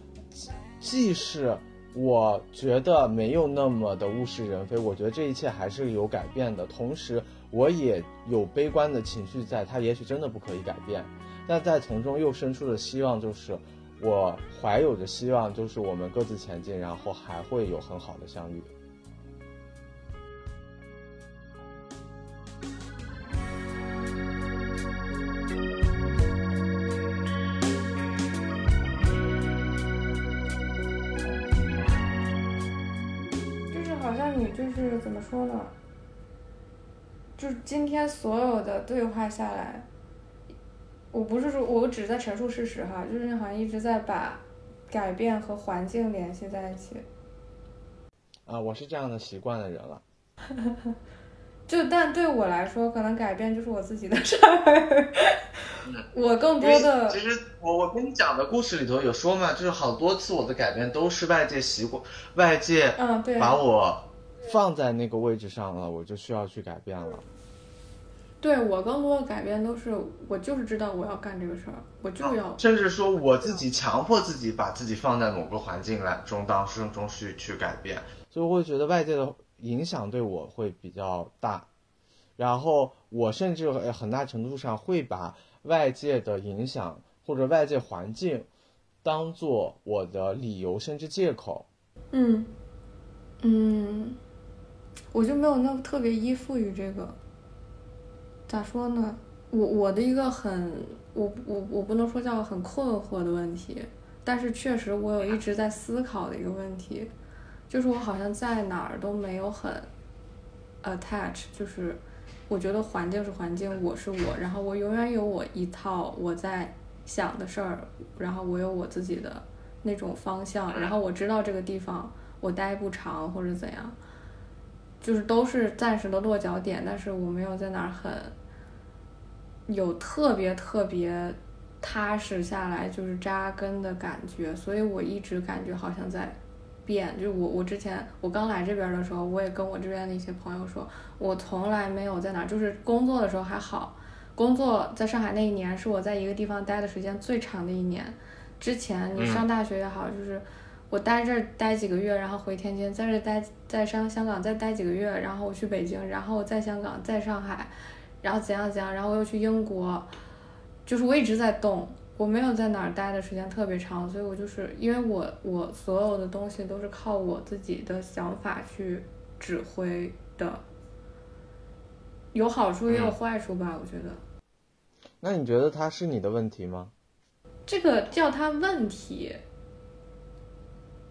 既是我觉得没有那么的物是人非，我觉得这一切还是有改变的，同时我也有悲观的情绪，在他也许真的不可以改变。但在从中又生出的希望，就是我怀有着希望，就是我们各自前进，然后还会有很好的相遇。说呢？就是今天所有的对话下来。我不是说，我只是在陈述事实哈，就是你好像一直在把改变和环境联系在一起。啊，我是这样的习惯的人了。就但对我来说，可能改变就是我自己的事儿。我更多的，其实我我跟你讲的故事里头有说嘛，就是好多次我的改变都是外界习惯，外界嗯对，把我放在那个位置上了，我就需要去改变了。对我更多的改变都是我就是知道我要干这个事儿，我就要，甚至说我自己强迫自己把自己放在某个环境来中当中中去去改变，所以我会觉得外界的影响对我会比较大，然后我甚至很大程度上会把外界的影响或者外界环境当做我的理由甚至借口。嗯嗯，我就没有那么特别依附于这个。咋说呢？我我的一个很，我我我不能说叫很困惑的问题，但是确实我有一直在思考的一个问题，就是我好像在哪儿都没有很 attach，就是我觉得环境是环境，我是我，然后我永远有我一套我在想的事儿，然后我有我自己的那种方向，然后我知道这个地方我待不长或者怎样，就是都是暂时的落脚点，但是我没有在哪儿很。有特别特别踏实下来，就是扎根的感觉，所以我一直感觉好像在变。就我我之前我刚来这边的时候，我也跟我这边的一些朋友说，我从来没有在哪儿，就是工作的时候还好，工作在上海那一年是我在一个地方待的时间最长的一年。之前你上大学也好，就是我待这儿待几个月，然后回天津，在这待在上香港再待几个月，然后我去北京，然后在香港，在上海。然后怎样怎样，然后我又去英国，就是我一直在动，我没有在哪儿待的时间特别长，所以我就是因为我我所有的东西都是靠我自己的想法去指挥的，有好处也有坏处吧，我觉得。那你觉得他是你的问题吗？这个叫他问题，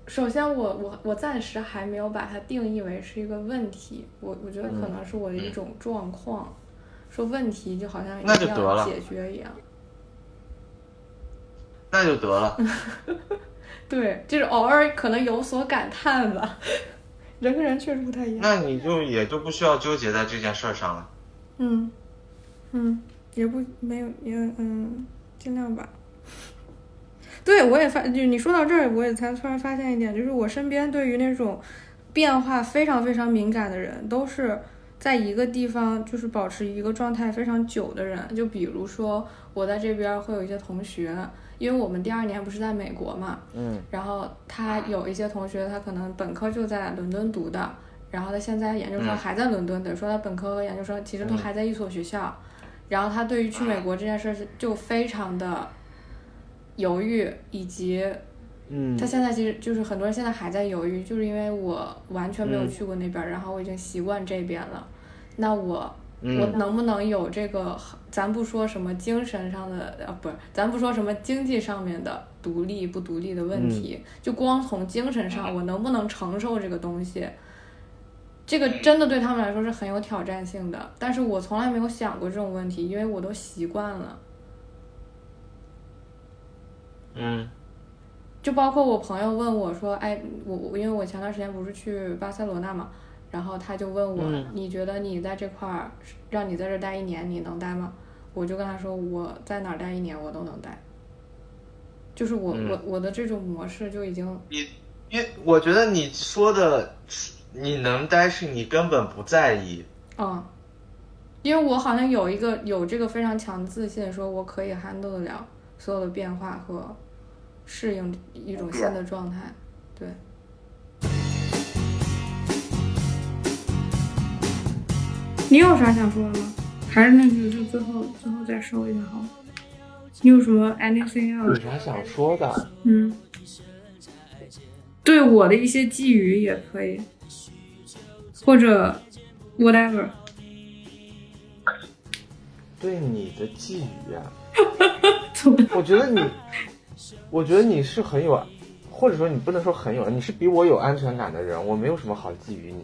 首先我我我暂时还没有把它定义为是一个问题，我我觉得可能是我的一种状况。说问题就好像一定要解决一样。那就得了。对，就是偶尔可能有所感叹吧。人跟人确实不太一样。那你就也就不需要纠结在这件事上了。嗯，嗯，也不没有也嗯，尽量吧。对，我也发就你说到这儿，我也才突然发现一点，就是我身边对于那种变化非常非常敏感的人，都是在一个地方就是保持一个状态非常久的人。就比如说我在这边会有一些同学。因为我们第二年不是在美国嘛，嗯，然后他有一些同学，他可能本科就在伦敦读的，然后他现在研究生还在伦敦，等于说他本科和研究生其实都还在一所学校，然后他对于去美国这件事就非常的犹豫，以及，嗯，他现在其实就是很多人现在还在犹豫，就是因为我完全没有去过那边，然后我已经习惯这边了，那我。我能不能有这个？咱不说什么精神上的，呃，不是，咱不说什么经济上面的独立不独立的问题，就光从精神上，我能不能承受这个东西？这个真的对他们来说是很有挑战性的。但是我从来没有想过这种问题，因为我都习惯了。嗯。就包括我朋友问我说：“哎，我我因为我前段时间不是去巴塞罗那嘛。”然后他就问我：“你觉得你在这块儿，让你在这待一年，你能待吗？”我就跟他说：“我在哪儿待一年，我都能待。”就是我我我的这种模式就已经。你，因为我觉得你说的你能待，是你根本不在意。嗯，因为我好像有一个有这个非常强自信，说我可以 handle 得了所有的变化和适应一种新的状态，对。你有啥想说的吗？还是那句，就最后最后再说一下好。你有什么 anything else？有啥想说的？嗯，对我的一些寄语也可以，或者 whatever。对你的寄语啊？我觉得你，我觉得你是很有，或者说你不能说很有，你是比我有安全感的人，我没有什么好觊觎你。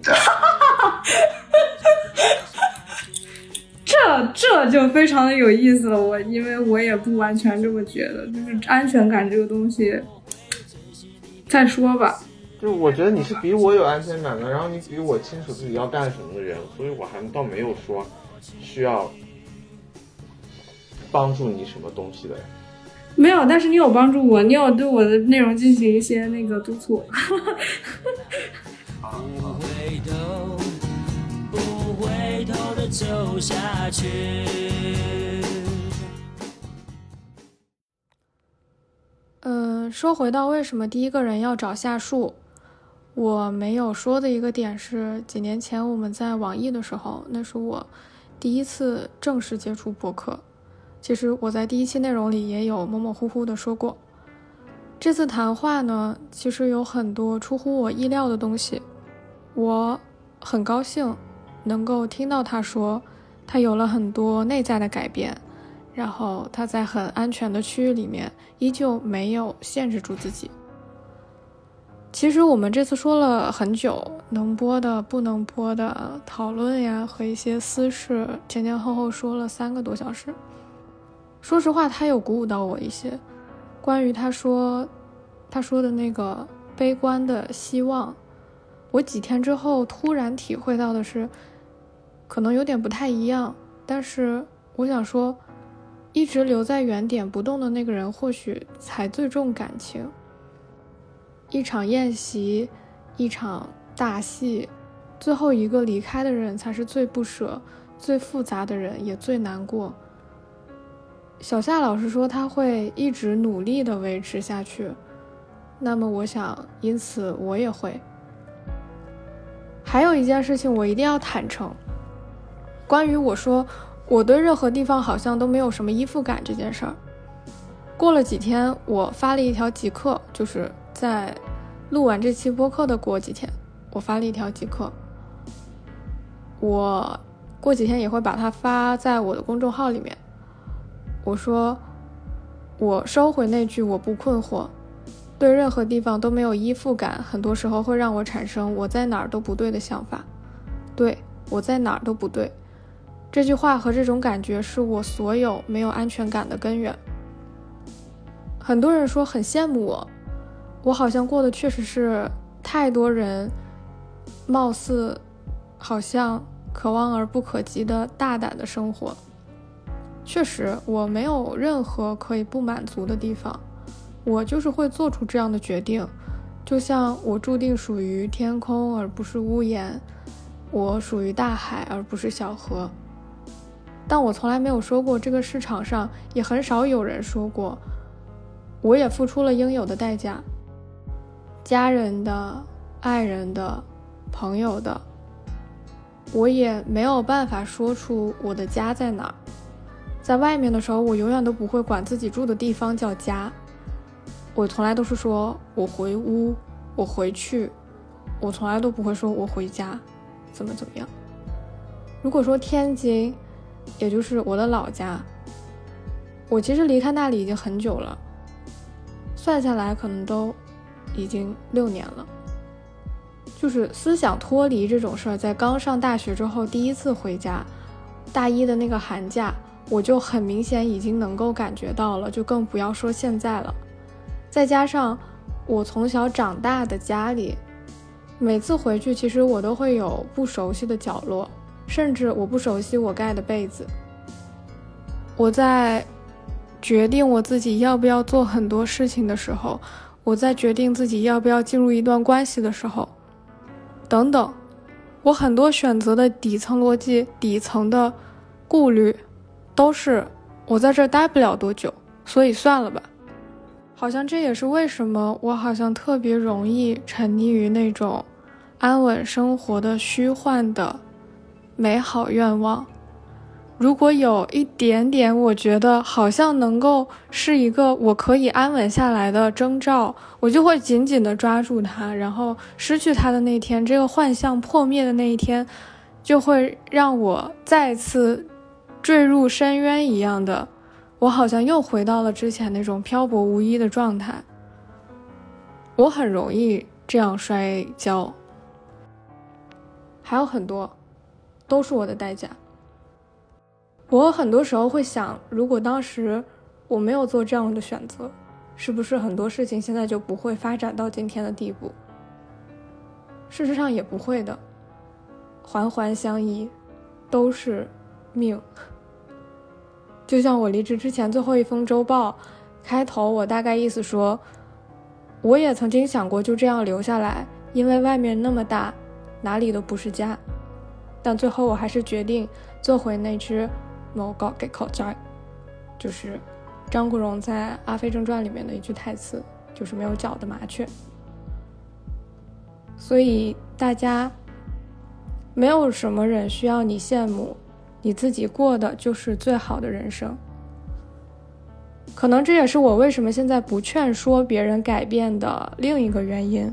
这这就非常的有意思了，我因为我也不完全这么觉得，就是安全感这个东西，再说吧。就我觉得你是比我有安全感的，然后你比我清楚自己要干什么的人，所以我还倒没有说需要帮助你什么东西的。没有，但是你有帮助我，你有对我的内容进行一些那个督促。回头的走下去。嗯，说回到为什么第一个人要找夏树，我没有说的一个点是，几年前我们在网易的时候，那是我第一次正式接触博客。其实我在第一期内容里也有模模糊糊的说过。这次谈话呢，其实有很多出乎我意料的东西，我很高兴。能够听到他说，他有了很多内在的改变，然后他在很安全的区域里面依旧没有限制住自己。其实我们这次说了很久，能播的、不能播的讨论呀和一些私事，前前后后说了三个多小时。说实话，他有鼓舞到我一些，关于他说他说的那个悲观的希望，我几天之后突然体会到的是。可能有点不太一样，但是我想说，一直留在原点不动的那个人，或许才最重感情。一场宴席，一场大戏，最后一个离开的人才是最不舍、最复杂的人，也最难过。小夏老师说他会一直努力的维持下去，那么我想，因此我也会。还有一件事情，我一定要坦诚。关于我说我对任何地方好像都没有什么依附感这件事儿，过了几天，我发了一条即刻，就是在录完这期播客的过几天，我发了一条即刻。我过几天也会把它发在我的公众号里面。我说，我收回那句我不困惑，对任何地方都没有依附感，很多时候会让我产生我在哪儿都不对的想法。对我在哪儿都不对，这句话和这种感觉是我所有没有安全感的根源。很多人说很羡慕我，我好像过的确实是太多人貌似好像可望而不可及的大胆的生活。确实，我没有任何可以不满足的地方，我就是会做出这样的决定。就像我注定属于天空而不是屋檐，我属于大海而不是小河。但我从来没有说过，这个市场上也很少有人说过，我也付出了应有的代价。家人的、爱人的、朋友的，我也没有办法说出我的家在哪儿。在外面的时候，我永远都不会管自己住的地方叫家，我从来都是说我回屋，我回去，我从来都不会说我回家，怎么怎么样。如果说天津，也就是我的老家，我其实离开那里已经很久了，算下来可能都已经六年了。就是思想脱离这种事儿，在刚上大学之后第一次回家，大一的那个寒假。我就很明显已经能够感觉到了，就更不要说现在了。再加上我从小长大的家里，每次回去其实我都会有不熟悉的角落，甚至我不熟悉我盖的被子。我在决定我自己要不要做很多事情的时候，我在决定自己要不要进入一段关系的时候，等等，我很多选择的底层逻辑、底层的顾虑。都是我在这待不了多久，所以算了吧。好像这也是为什么我好像特别容易沉溺于那种安稳生活的虚幻的美好愿望。如果有一点点我觉得好像能够是一个我可以安稳下来的征兆，我就会紧紧地抓住它。然后失去它的那天，这个幻象破灭的那一天，就会让我再次。坠入深渊一样的，我好像又回到了之前那种漂泊无依的状态。我很容易这样摔跤，还有很多，都是我的代价。我很多时候会想，如果当时我没有做这样的选择，是不是很多事情现在就不会发展到今天的地步？事实上也不会的，环环相依，都是命。就像我离职之前最后一封周报，开头我大概意思说，我也曾经想过就这样留下来，因为外面那么大，哪里都不是家。但最后我还是决定做回那只某高给口罩，就是张国荣在《阿飞正传》里面的一句台词，就是没有脚的麻雀。所以大家，没有什么人需要你羡慕。你自己过的就是最好的人生，可能这也是我为什么现在不劝说别人改变的另一个原因。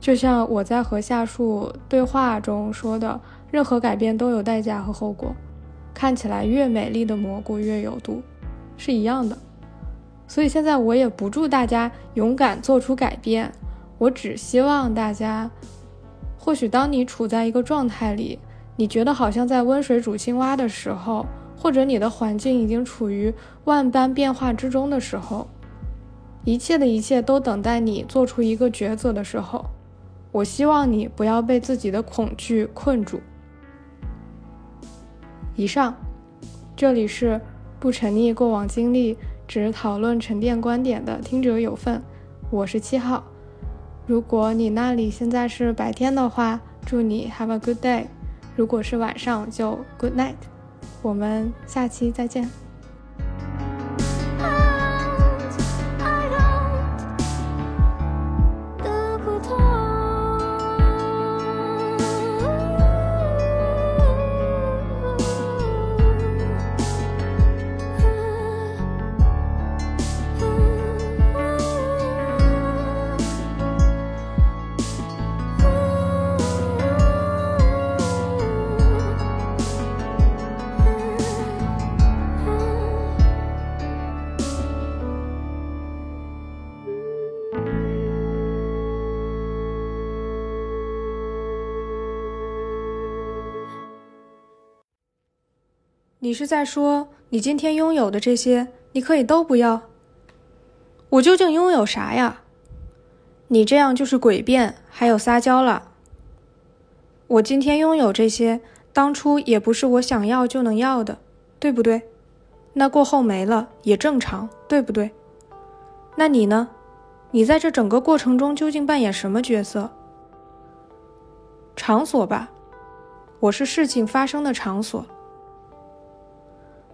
就像我在和夏树对话中说的，任何改变都有代价和后果，看起来越美丽的蘑菇越有毒，是一样的。所以现在我也不祝大家勇敢做出改变，我只希望大家，或许当你处在一个状态里。你觉得好像在温水煮青蛙的时候，或者你的环境已经处于万般变化之中的时候，一切的一切都等待你做出一个抉择的时候，我希望你不要被自己的恐惧困住。以上，这里是不沉溺过往经历，只讨论沉淀观点的听者有份，我是七号。如果你那里现在是白天的话，祝你 have a good day。如果是晚上，就 Good night，我们下期再见。是在说你今天拥有的这些，你可以都不要？我究竟拥有啥呀？你这样就是诡辩，还有撒娇了。我今天拥有这些，当初也不是我想要就能要的，对不对？那过后没了也正常，对不对？那你呢？你在这整个过程中究竟扮演什么角色？场所吧，我是事情发生的场所。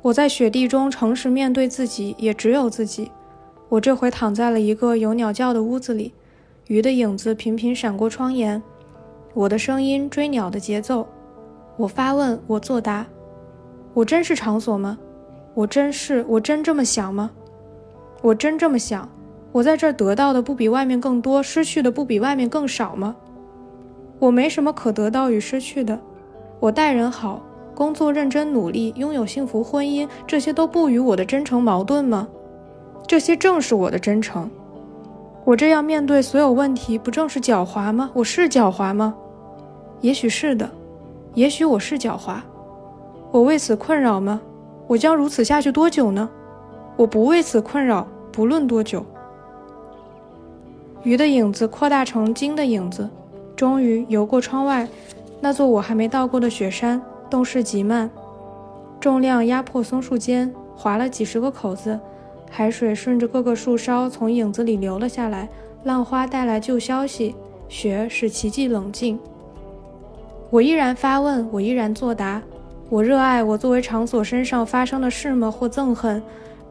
我在雪地中诚实面对自己，也只有自己。我这回躺在了一个有鸟叫的屋子里，鱼的影子频频闪过窗沿，我的声音追鸟的节奏。我发问，我作答。我真是场所吗？我真是，我真这么想吗？我真这么想。我在这儿得到的不比外面更多，失去的不比外面更少吗？我没什么可得到与失去的。我待人好。工作认真努力，拥有幸福婚姻，这些都不与我的真诚矛盾吗？这些正是我的真诚。我这样面对所有问题，不正是狡猾吗？我是狡猾吗？也许是的，也许我是狡猾。我为此困扰吗？我将如此下去多久呢？我不为此困扰，不论多久。鱼的影子扩大成鲸的影子，终于游过窗外那座我还没到过的雪山。动势极慢，重量压迫松树间，划了几十个口子。海水顺着各个树梢从影子里流了下来。浪花带来旧消息，雪使奇迹冷静。我依然发问，我依然作答。我热爱我作为场所身上发生的事吗？或憎恨？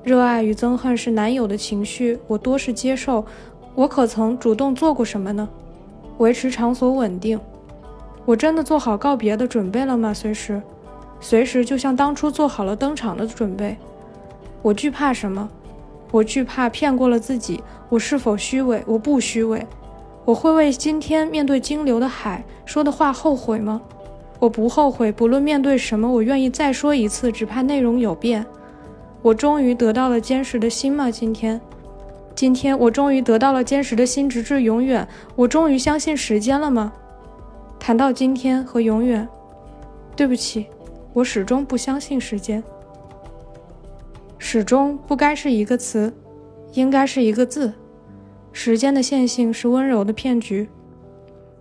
热爱与憎恨是男友的情绪，我多是接受。我可曾主动做过什么呢？维持场所稳定。我真的做好告别的准备了吗？随时，随时，就像当初做好了登场的准备。我惧怕什么？我惧怕骗过了自己。我是否虚伪？我不虚伪。我会为今天面对金流的海说的话后悔吗？我不后悔。不论面对什么，我愿意再说一次，只怕内容有变。我终于得到了坚实的心吗？今天，今天我终于得到了坚实的心，直至永远。我终于相信时间了吗？谈到今天和永远，对不起，我始终不相信时间。始终不该是一个词，应该是一个字。时间的线性是温柔的骗局，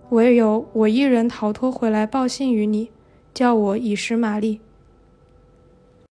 唯有我一人逃脱回来报信于你，叫我以实玛丽。